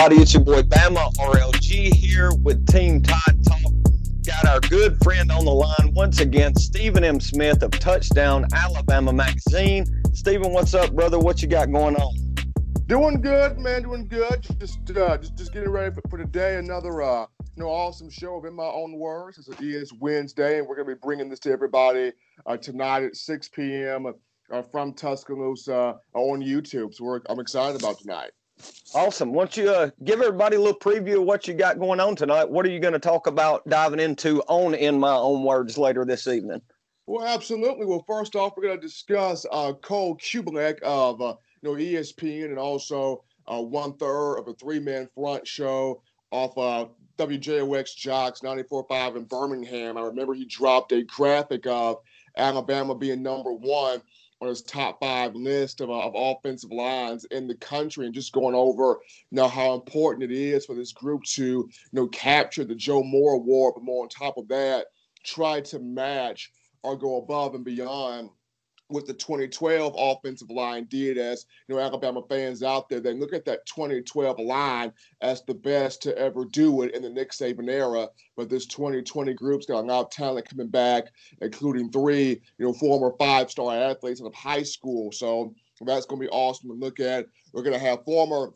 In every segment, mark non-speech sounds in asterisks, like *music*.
everybody? It's your boy Bama RLG here with Team Tide Talk. Got our good friend on the line once again, Stephen M. Smith of Touchdown Alabama Magazine. Stephen, what's up, brother? What you got going on? Doing good, man. Doing good. Just, uh, just, just getting ready for, for today. Another, uh, you know, awesome show in my own words. It is Wednesday, and we're gonna be bringing this to everybody uh, tonight at 6 p.m. Uh, from Tuscaloosa on YouTube. So I'm excited about tonight. Awesome. Why don't you uh, give everybody a little preview of what you got going on tonight? What are you going to talk about diving into on In My Own Words later this evening? Well, absolutely. Well, first off, we're going to discuss uh, Cole Cubelic of uh, you know ESPN and also uh, one third of a three man front show off uh, WJOX JOX 94.5 in Birmingham. I remember he dropped a graphic of Alabama being number one on his top five list of, of offensive lines in the country and just going over you know how important it is for this group to you know capture the Joe Moore award, but more on top of that, try to match or go above and beyond what the 2012 offensive line did as you know Alabama fans out there they look at that 2012 line as the best to ever do it in the Nick Saban era. But this 2020 group's got a lot of talent coming back including three you know former five-star athletes out of high school. So that's going to be awesome to look at. We're going to have former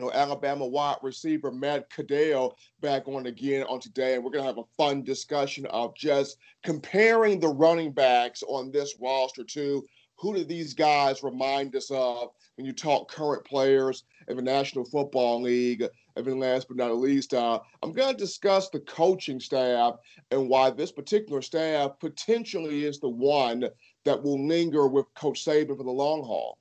know, Alabama wide receiver Matt Caddell back on again on today, and we're going to have a fun discussion of just comparing the running backs on this roster to who do these guys remind us of when you talk current players in the National Football League? And then last but not least, uh, I'm going to discuss the coaching staff and why this particular staff potentially is the one that will linger with Coach Saban for the long haul.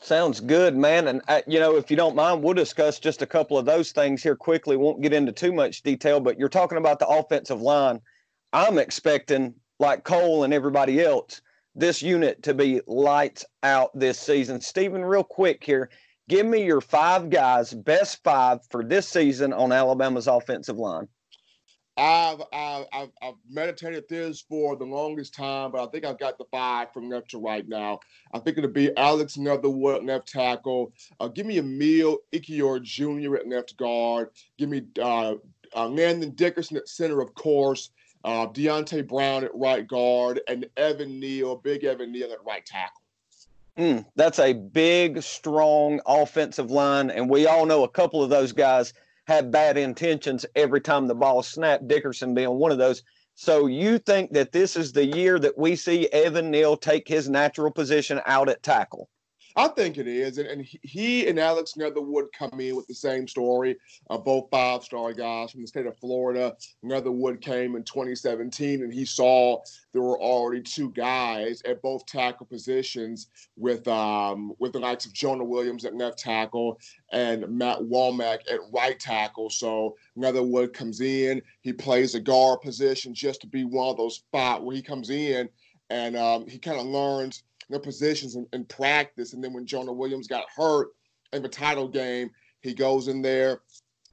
Sounds good, man. And, uh, you know, if you don't mind, we'll discuss just a couple of those things here quickly. Won't get into too much detail, but you're talking about the offensive line. I'm expecting, like Cole and everybody else, this unit to be lights out this season. Stephen, real quick here, give me your five guys, best five for this season on Alabama's offensive line. I've, I've, I've, I've, meditated this for the longest time, but I think I've got the five from left to right now. I think it'll be Alex Leatherwood left tackle. Uh, give me Emil Ekiyor Jr. at left guard. Give me uh, uh, Landon Dickerson at center, of course. Uh, Deonte Brown at right guard, and Evan Neal, big Evan Neal at right tackle. Mm, that's a big, strong offensive line, and we all know a couple of those guys – have bad intentions every time the ball snapped, Dickerson being one of those. So you think that this is the year that we see Evan Neal take his natural position out at tackle? I think it is, and, and he and Alex Leatherwood come in with the same story. Uh, both five-star guys from the state of Florida. Leatherwood came in 2017, and he saw there were already two guys at both tackle positions with um, with the likes of Jonah Williams at left tackle and Matt Womack at right tackle. So Leatherwood comes in, he plays a guard position just to be one of those spots where he comes in and um, he kind of learns their positions in, in practice. And then when Jonah Williams got hurt in the title game, he goes in there,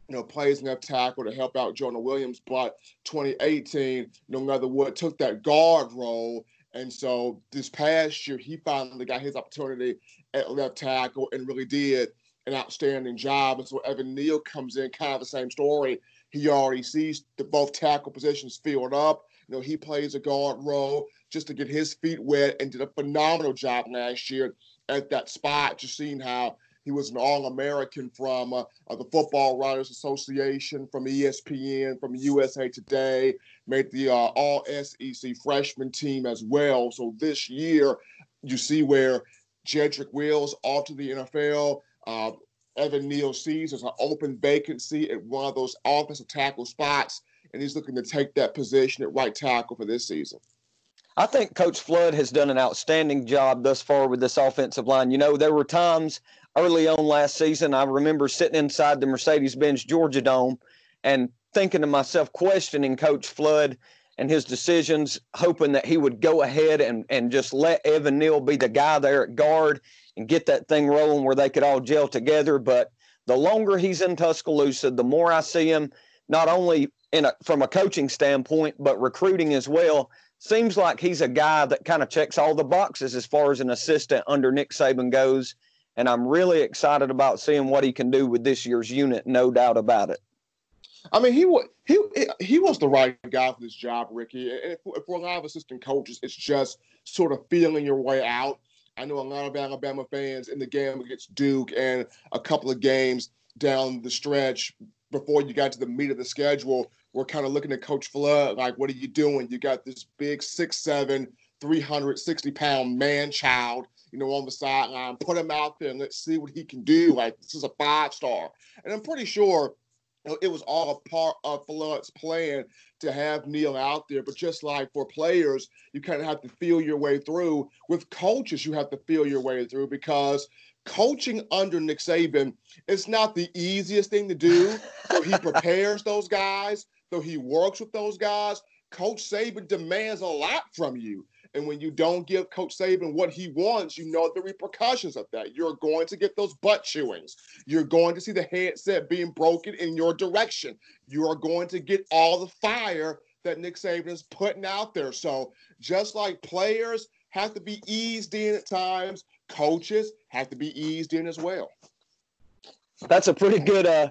you know, plays left tackle to help out Jonah Williams. But 2018, no know, Leatherwood took that guard role. And so this past year, he finally got his opportunity at left tackle and really did an outstanding job. And so Evan Neal comes in, kind of the same story. He already sees the both tackle positions filled up. You know, he plays a guard role just to get his feet wet and did a phenomenal job last year at that spot. Just seeing how he was an All American from uh, uh, the Football Writers Association, from ESPN, from USA Today, made the uh, All SEC freshman team as well. So this year, you see where Jedrick Wills off to the NFL. Uh, Evan Neal sees there's an open vacancy at one of those offensive tackle spots, and he's looking to take that position at right tackle for this season. I think Coach Flood has done an outstanding job thus far with this offensive line. You know, there were times early on last season, I remember sitting inside the Mercedes Benz Georgia Dome and thinking to myself, questioning Coach Flood and his decisions, hoping that he would go ahead and, and just let Evan Neal be the guy there at guard and get that thing rolling where they could all gel together. But the longer he's in Tuscaloosa, the more I see him, not only in a, from a coaching standpoint, but recruiting as well seems like he's a guy that kind of checks all the boxes as far as an assistant under Nick Saban goes. and I'm really excited about seeing what he can do with this year's unit. No doubt about it. I mean, he was he he was the right guy for this job, Ricky. And for, for a lot of assistant coaches, it's just sort of feeling your way out. I know a lot of Alabama fans in the game against Duke and a couple of games down the stretch before you got to the meat of the schedule were kind of looking at Coach Flood like, what are you doing? You got this big six seven, 360 pound man child, you know, on the sideline. Put him out there and let's see what he can do. Like, this is a five star. And I'm pretty sure it was all a part of Flood's plan to have Neal out there. But just like for players, you kind of have to feel your way through. With coaches, you have to feel your way through because coaching under Nick Saban is not the easiest thing to do. so he *laughs* prepares those guys, so he works with those guys. Coach Saban demands a lot from you. And when you don't give Coach Saban what he wants, you know the repercussions of that. You're going to get those butt chewings. You're going to see the headset being broken in your direction. You are going to get all the fire that Nick Saban is putting out there. So just like players have to be eased in at times, coaches have to be eased in as well. That's a pretty good uh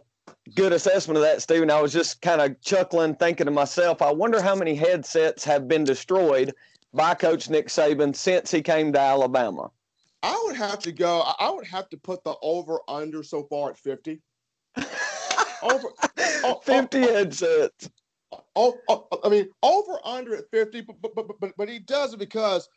good assessment of that, Stephen. I was just kind of chuckling, thinking to myself, I wonder how many headsets have been destroyed by Coach Nick Saban since he came to Alabama? I would have to go. I would have to put the over under so far at fifty. *laughs* over oh, 50 oh, headsets. Oh, oh, I mean, over under at 50, but, but, but, but, but he does it because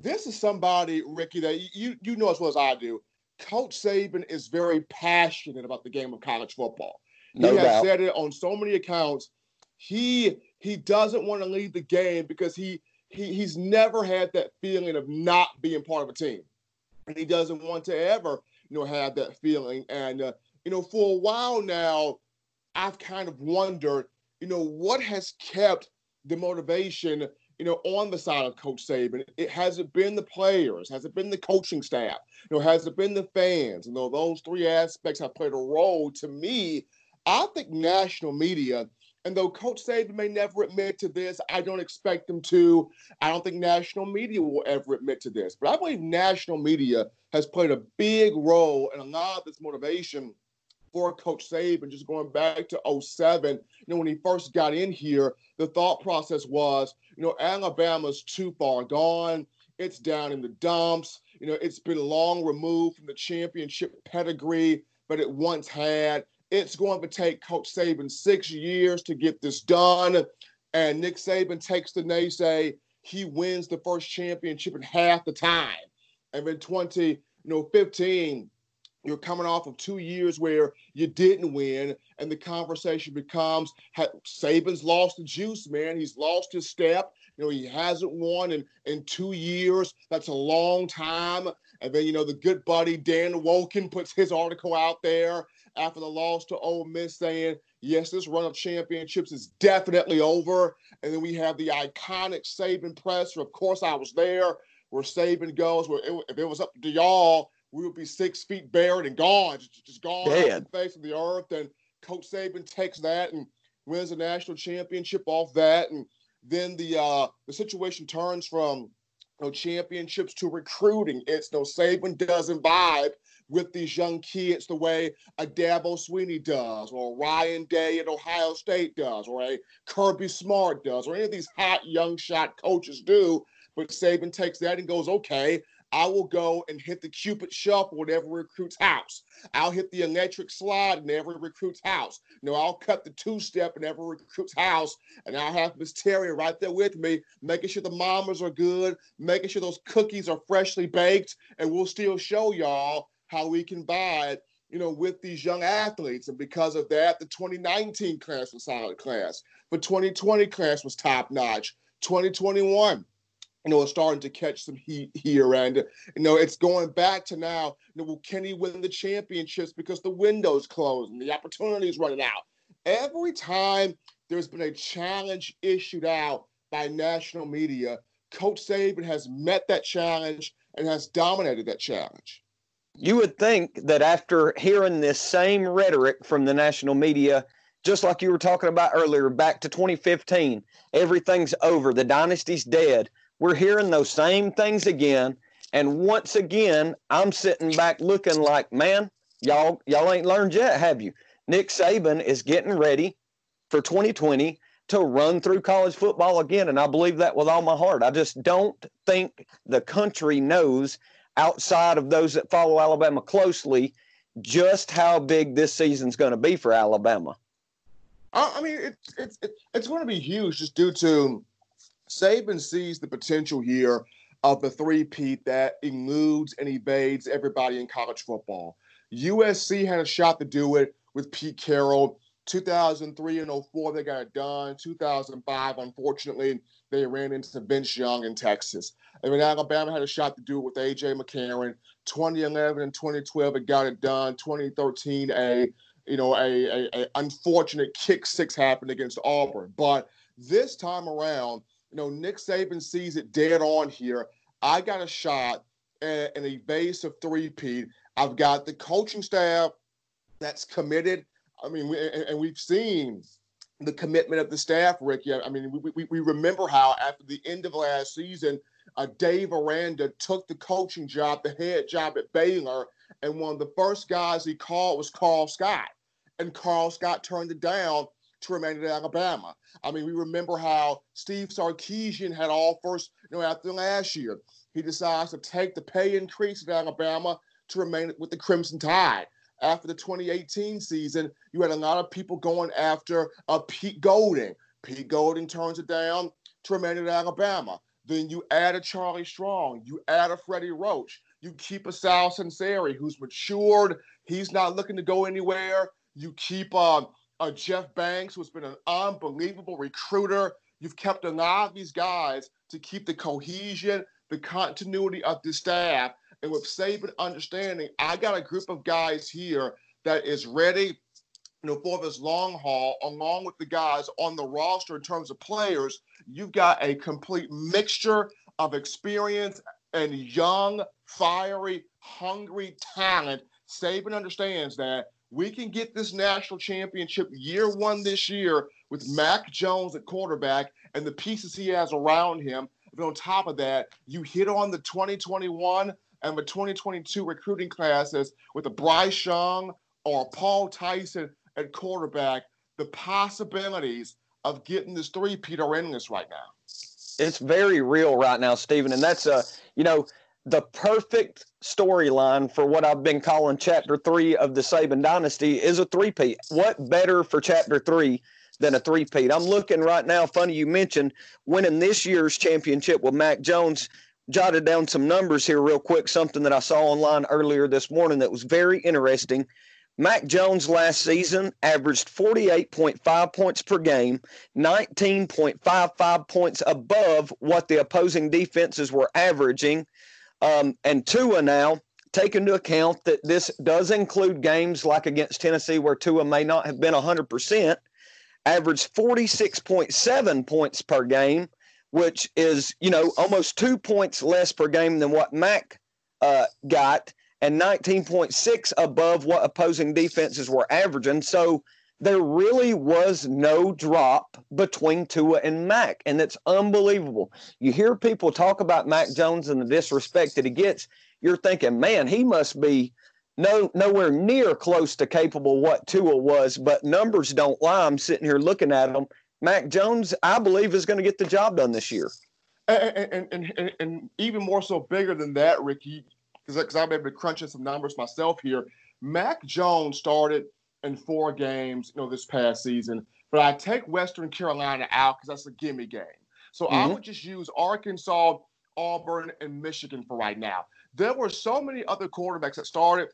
this is somebody, Ricky, that you, you know as well as I do. Coach Saban is very passionate about the game of college football. No he doubt. has said it on so many accounts. He he doesn't want to leave the game because he he, he's never had that feeling of not being part of a team. And he doesn't want to ever, you know, have that feeling. And, uh, you know, for a while now, I've kind of wondered, you know, what has kept the motivation, you know, on the side of Coach Saban? It has it been the players? Has it been the coaching staff? You know, has it been the fans? You know, those three aspects have played a role. To me, I think national media and though Coach Saban may never admit to this, I don't expect him to. I don't think national media will ever admit to this. But I believe national media has played a big role in a lot of this motivation for Coach Saban, just going back to 07, you know, when he first got in here, the thought process was, you know, Alabama's too far gone. It's down in the dumps. You know, it's been long removed from the championship pedigree that it once had it's going to take Coach Saban six years to get this done. And Nick Saban takes the naysay. He wins the first championship in half the time. And then 20, you know, 15, you're coming off of two years where you didn't win, and the conversation becomes Saban's lost the juice, man. He's lost his step. You know, he hasn't won in, in two years. That's a long time. And then, you know, the good buddy Dan Wolken puts his article out there after the loss to Ole Miss saying, yes, this run of championships is definitely over. And then we have the iconic Saban presser. Of course, I was there where Saban goes, where it, if it was up to y'all, we would be six feet buried and gone, just, just gone Dead. off the face of the earth. And Coach Saban takes that and wins a national championship off that. And then the uh, the situation turns from you know, championships to recruiting. It's no Saban doesn't vibe with these young kids the way a Dabo Swinney does, or Ryan Day at Ohio State does, or a Kirby Smart does, or any of these hot young shot coaches do. But Saban takes that and goes, okay, I will go and hit the Cupid shuffle at every recruit's house. I'll hit the electric slide in every recruit's house. You know, I'll cut the two step in every recruit's house, and I'll have Miss Terry right there with me, making sure the mamas are good, making sure those cookies are freshly baked, and we'll still show y'all how we can buy it you know, with these young athletes. And because of that, the 2019 class was solid class. But 2020 class was top notch. 2021, you know, is starting to catch some heat here. And, you know, it's going back to now, you know, will Kenny win the championships because the window's closed and the opportunity is running out? Every time there's been a challenge issued out by national media, Coach Saban has met that challenge and has dominated that challenge you would think that after hearing this same rhetoric from the national media, just like you were talking about earlier, back to 2015, everything's over, the dynasty's dead. We're hearing those same things again. And once again, I'm sitting back looking like, man, y'all y'all ain't learned yet, have you? Nick Saban is getting ready for 2020 to run through college football again. And I believe that with all my heart. I just don't think the country knows outside of those that follow Alabama closely just how big this season's going to be for Alabama. I mean, it's it's it's going to be huge just due to Saban sees the potential here of the three-peat that eludes and evades everybody in college football. USC had a shot to do it with Pete Carroll. 2003 and 04, they got it done. 2005, unfortunately, they ran into Vince Young in Texas. I mean, Alabama had a shot to do it with A.J. McCarron. 2011 and 2012, it got it done. 2013, a you know, a, a, a unfortunate kick six happened against Auburn. But this time around, you know, Nick Saban sees it dead on here. I got a shot at an evasive three-peat. I've got the coaching staff that's committed. I mean, we, and, and, we've seen the commitment of the staff, Ricky. I mean, we, we, we remember how after the end of last season, uh, Dave Aranda took the coaching job, the head job at Baylor, and one of the first guys he called was Karl Scott. And Karl Scott turned it down to remain at Alabama. I mean, we remember how Steve Sarkisian had all first, you know, after last year, he decides to take the pay increase at Alabama to remain with the Crimson Tide. After the 2018 season, you had a lot of people going after uh, Pete Golding. Pete Golding turns it down to remain at Alabama. Then you add a Charlie Strong, you add a Freddie Roach, you keep a Sal Sunseri who's matured. He's not looking to go anywhere. You keep uh, uh, Jeff Banks, who's been an unbelievable recruiter. You've kept a lot of these guys to keep the cohesion, the continuity of the staff. And with Saban understanding, I got a group of guys here that is ready you know, for this long haul, along with the guys on the roster in terms of players, you've got a complete mixture of experience and young, fiery, hungry talent. Saban understands that we can get this national championship year one this year with Mac Jones at quarterback and the pieces he has around him. But on top of that, you hit on the 2021 and the 2022 recruiting classes with a Bryce Young or Paul Tyson at quarterback. The possibilities of getting this three-peat are endless right now. It's very real right now, Stephen, and that's a you know the perfect storyline for what I've been calling chapter three of the Saban dynasty is a three-peat. What better for chapter three than a three-peat? I'm looking right now. Funny you mentioned winning this year's championship with Mac Jones. Jotted down some numbers here real quick. Something that I saw online earlier this morning that was very interesting. Mac Jones last season averaged 48.5 points per game, 19.55 points above what the opposing defenses were averaging um, and Tua now, take into account that this does include games like against Tennessee where Tua may not have been 100%, averaged 46.7 points per game, which is, you know, almost two points less per game than what Mac uh, got, and 19.6 above what opposing defenses were averaging. So there really was no drop between Tua and Mac, and it's unbelievable. You hear people talk about Mac Jones and the disrespect that he gets. You're thinking, man, he must be no nowhere near close to capable what Tua was, but numbers don't lie. I'm sitting here looking at him. Mac Jones, I believe, is going to get the job done this year. And, and, and, and even more so, bigger than that, Ricky, because I'm able to crunch some numbers myself here. Mac Jones started – in four games, you know, this past season. But I take Western Carolina out because that's a gimme game. So mm-hmm. I would just use Arkansas, Auburn, and Michigan for right now. There were so many other quarterbacks that started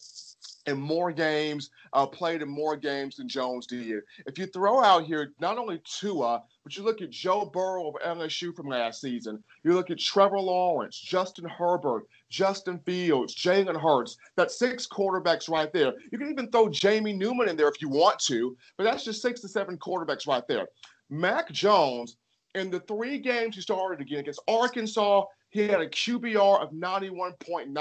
in more games, uh, played in more games than Jones did. If you throw out here not only Tua, but you look at Joe Burrow of LSU from last season, you look at Trevor Lawrence, Justin Herbert, Justin Fields, Jalen Hurts, that six quarterbacks right there. You can even throw Jamie Newman in there if you want to, but that's just six to seven quarterbacks right there. Mac Jones, in the three games he started again against Arkansas, he had a QBR of 91.9.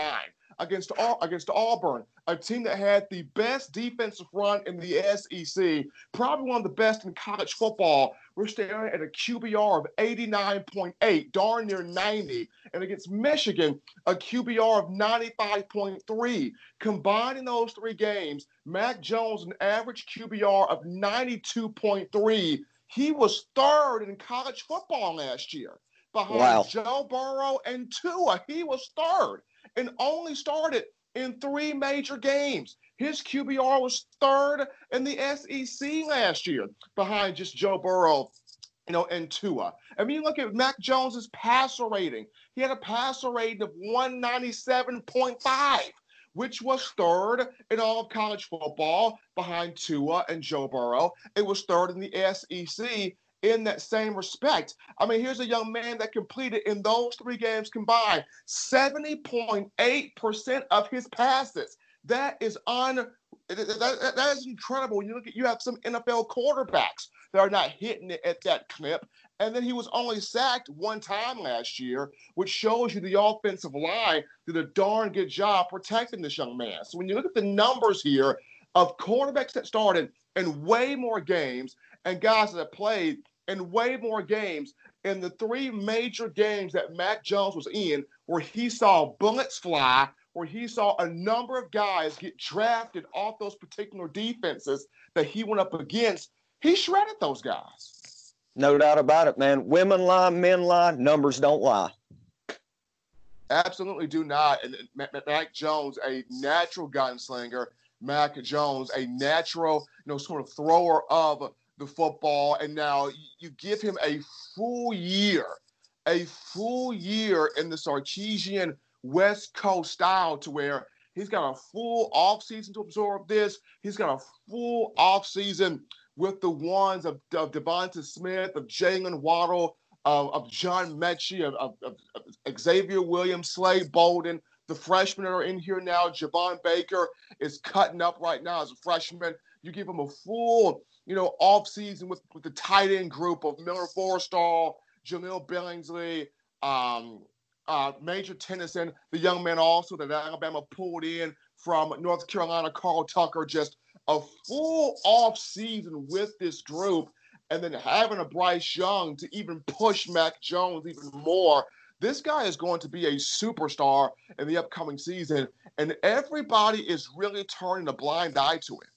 against against Auburn, a team that had the best defensive run in the SEC, probably one of the best in college football. We're staring at a QBR of 89.8, darn near 90. And against Michigan, a QBR of 95.3. Combining those three games, Mac Jones, an average QBR of 92.3. He was third in college football last year behind wow. Joe Burrow and Tua. He was third and only started in three major games. His QBR was third in the SEC last year, behind just Joe Burrow, you know, and Tua. I mean, you look at Mac Jones's passer rating. He had a passer rating of 197.5, which was third in all of college football, behind Tua and Joe Burrow. It was third in the SEC in that same respect. I mean, here's a young man that completed in those three games combined 70.8% of his passes. That is on. that, that, is incredible. You look at you have some NFL quarterbacks that are not hitting it at that clip. And then he was only sacked one time last year, which shows you the offensive line did a darn good job protecting this young man. So when you look at the numbers here of quarterbacks that started in way more games and guys that played in way more games in the three major games that Mac Jones was in, where he saw bullets fly, where he saw a number of guys get drafted off those particular defenses that he went up against, he shredded those guys. No doubt about it, man. Women lie, men lie, numbers don't lie. Absolutely do not. And Mac Jones, a natural gunslinger. Mac Jones, a natural, you know, sort of thrower of the football, and now you give him a full year, a full year in the Sarkisian West Coast style to where he's got a full offseason to absorb this. He's got a full offseason with the ones of, of Devonta Smith, of Jaylen Waddle, of, of John Metchie, of, of, of, Xavier Williams, Slade Bolden, the freshmen are in here now. Javon Baker is cutting up right now as a freshman. You give him a full you know, off season with, with the tight end group of Miller Forristall, Jahleel Billingsley, um, uh, Major Tennison, the young man also that Alabama pulled in from North Carolina, Carl Tucker, just a full off season with this group, and then having a Bryce Young to even push Mac Jones even more. This guy is going to be a superstar in the upcoming season, and everybody is really turning a blind eye to it.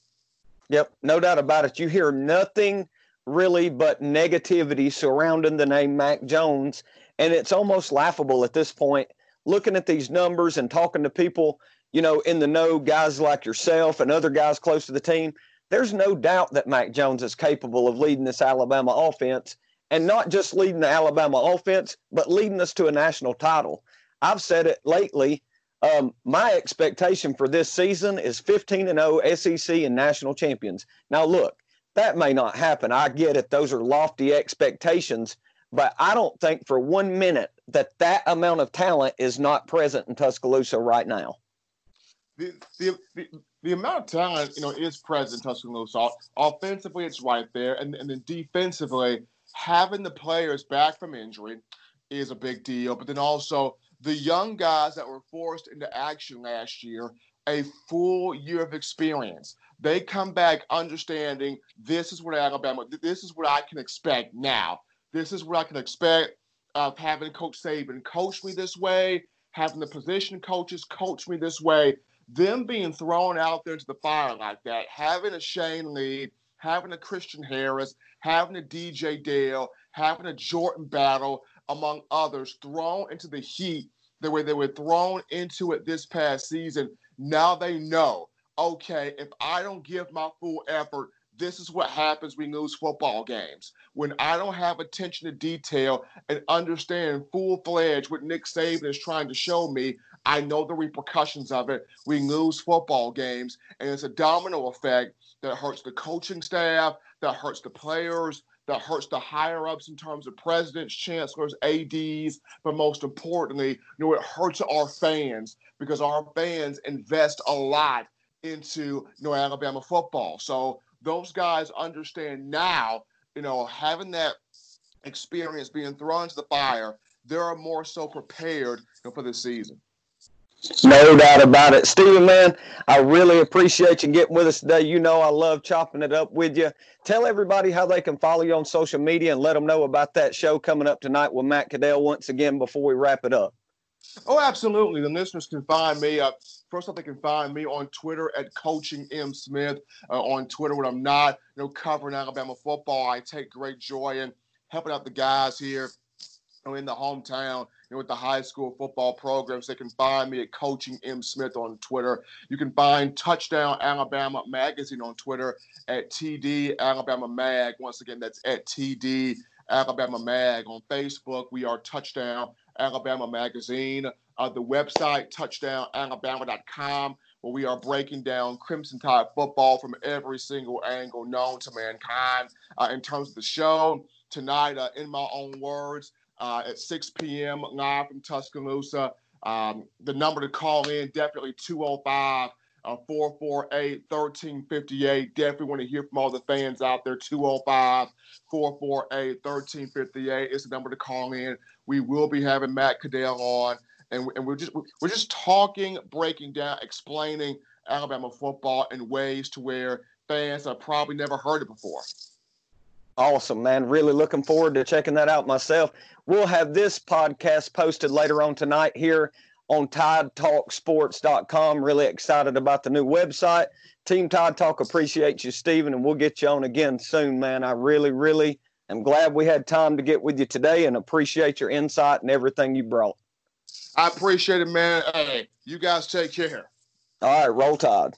Yep, no doubt about it. You hear nothing really but negativity surrounding the name Mac Jones. And it's almost laughable at this point, looking at these numbers and talking to people, you know, in the know, guys like yourself and other guys close to the team. There's no doubt that Mac Jones is capable of leading this Alabama offense and not just leading the Alabama offense, but leading us to a national title. I've said it lately um, my expectation for this season is 15 and 0 SEC and national champions. Now, look, that may not happen. I get it; those are lofty expectations, but I don't think for one minute that that amount of talent is not present in Tuscaloosa right now. The, the, the, the amount of talent, you know, is present in Tuscaloosa. Offensively, it's right there, and, and then defensively, having the players back from injury is a big deal. But then also the young guys that were forced into action last year a full year of experience. They come back understanding this is what Alabama, this is what I can expect now. This is what I can expect of having Coach Saban coach me this way, having the position coaches coach me this way. Them being thrown out there into the fire like that, having a Shane Lee, having a Christian Harris, having a DJ Dale, having a Jordan Battle, among others, thrown into the heat the way they were thrown into it this past season. Now they know, okay, if I don't give my full effort, this is what happens when we lose football games. When I don't have attention to detail and understand full fledged what Nick Saban is trying to show me, I know the repercussions of it. We lose football games, and it's a domino effect that hurts the coaching staff, that hurts the players, that hurts the higher ups in terms of presidents, chancellors, ADs, but most importantly, you know, it hurts our fans because our fans invest a lot into you know Alabama football. So those guys understand now, you know, having that experience being thrown into the fire, they're more so prepared you know, for this season. No doubt about it. Steven, man, I really appreciate you getting with us today. You know, I love chopping it up with you. Tell everybody how they can follow you on social media and let them know about that show coming up tonight with Matt Caddell once again before we wrap it up. Oh, absolutely. The listeners can find me. Uh, first off, they can find me on Twitter at Coaching M Smith. Uh, on Twitter, when I'm not, you know, covering Alabama football, I take great joy in helping out the guys here in the hometown know, with the high school football programs. They can find me at Coaching M Smith on Twitter. You can find Touchdown Alabama Magazine on Twitter at TD Alabama Mag. Once again, that's at TD Alabama Mag. On Facebook, we are Touchdown Alabama Magazine. Uh, the website, touchdownalabama.com, where we are breaking down Crimson Tide football from every single angle known to mankind. Uh, in terms of the show, tonight, uh, in my own words, uh, at 6 p.m. live from Tuscaloosa. Um, the number to call in definitely 205 uh, 448 1358. Definitely want to hear from all the fans out there. 205 448 1358 is the number to call in. We will be having Matt Caddell on, and, and we're just we're just talking, breaking down, explaining Alabama football in ways to where fans have probably never heard it before. Awesome, man. Really looking forward to checking that out myself. We'll have this podcast posted later on tonight here on TideTalkSports.com. Really excited about the new website. Team Tide Talk appreciates you, Steven, and we'll get you on again soon, man. I really, really am glad we had time to get with you today and appreciate your insight and everything you brought. I appreciate it, man. Hey, you guys take care. All right, roll tide.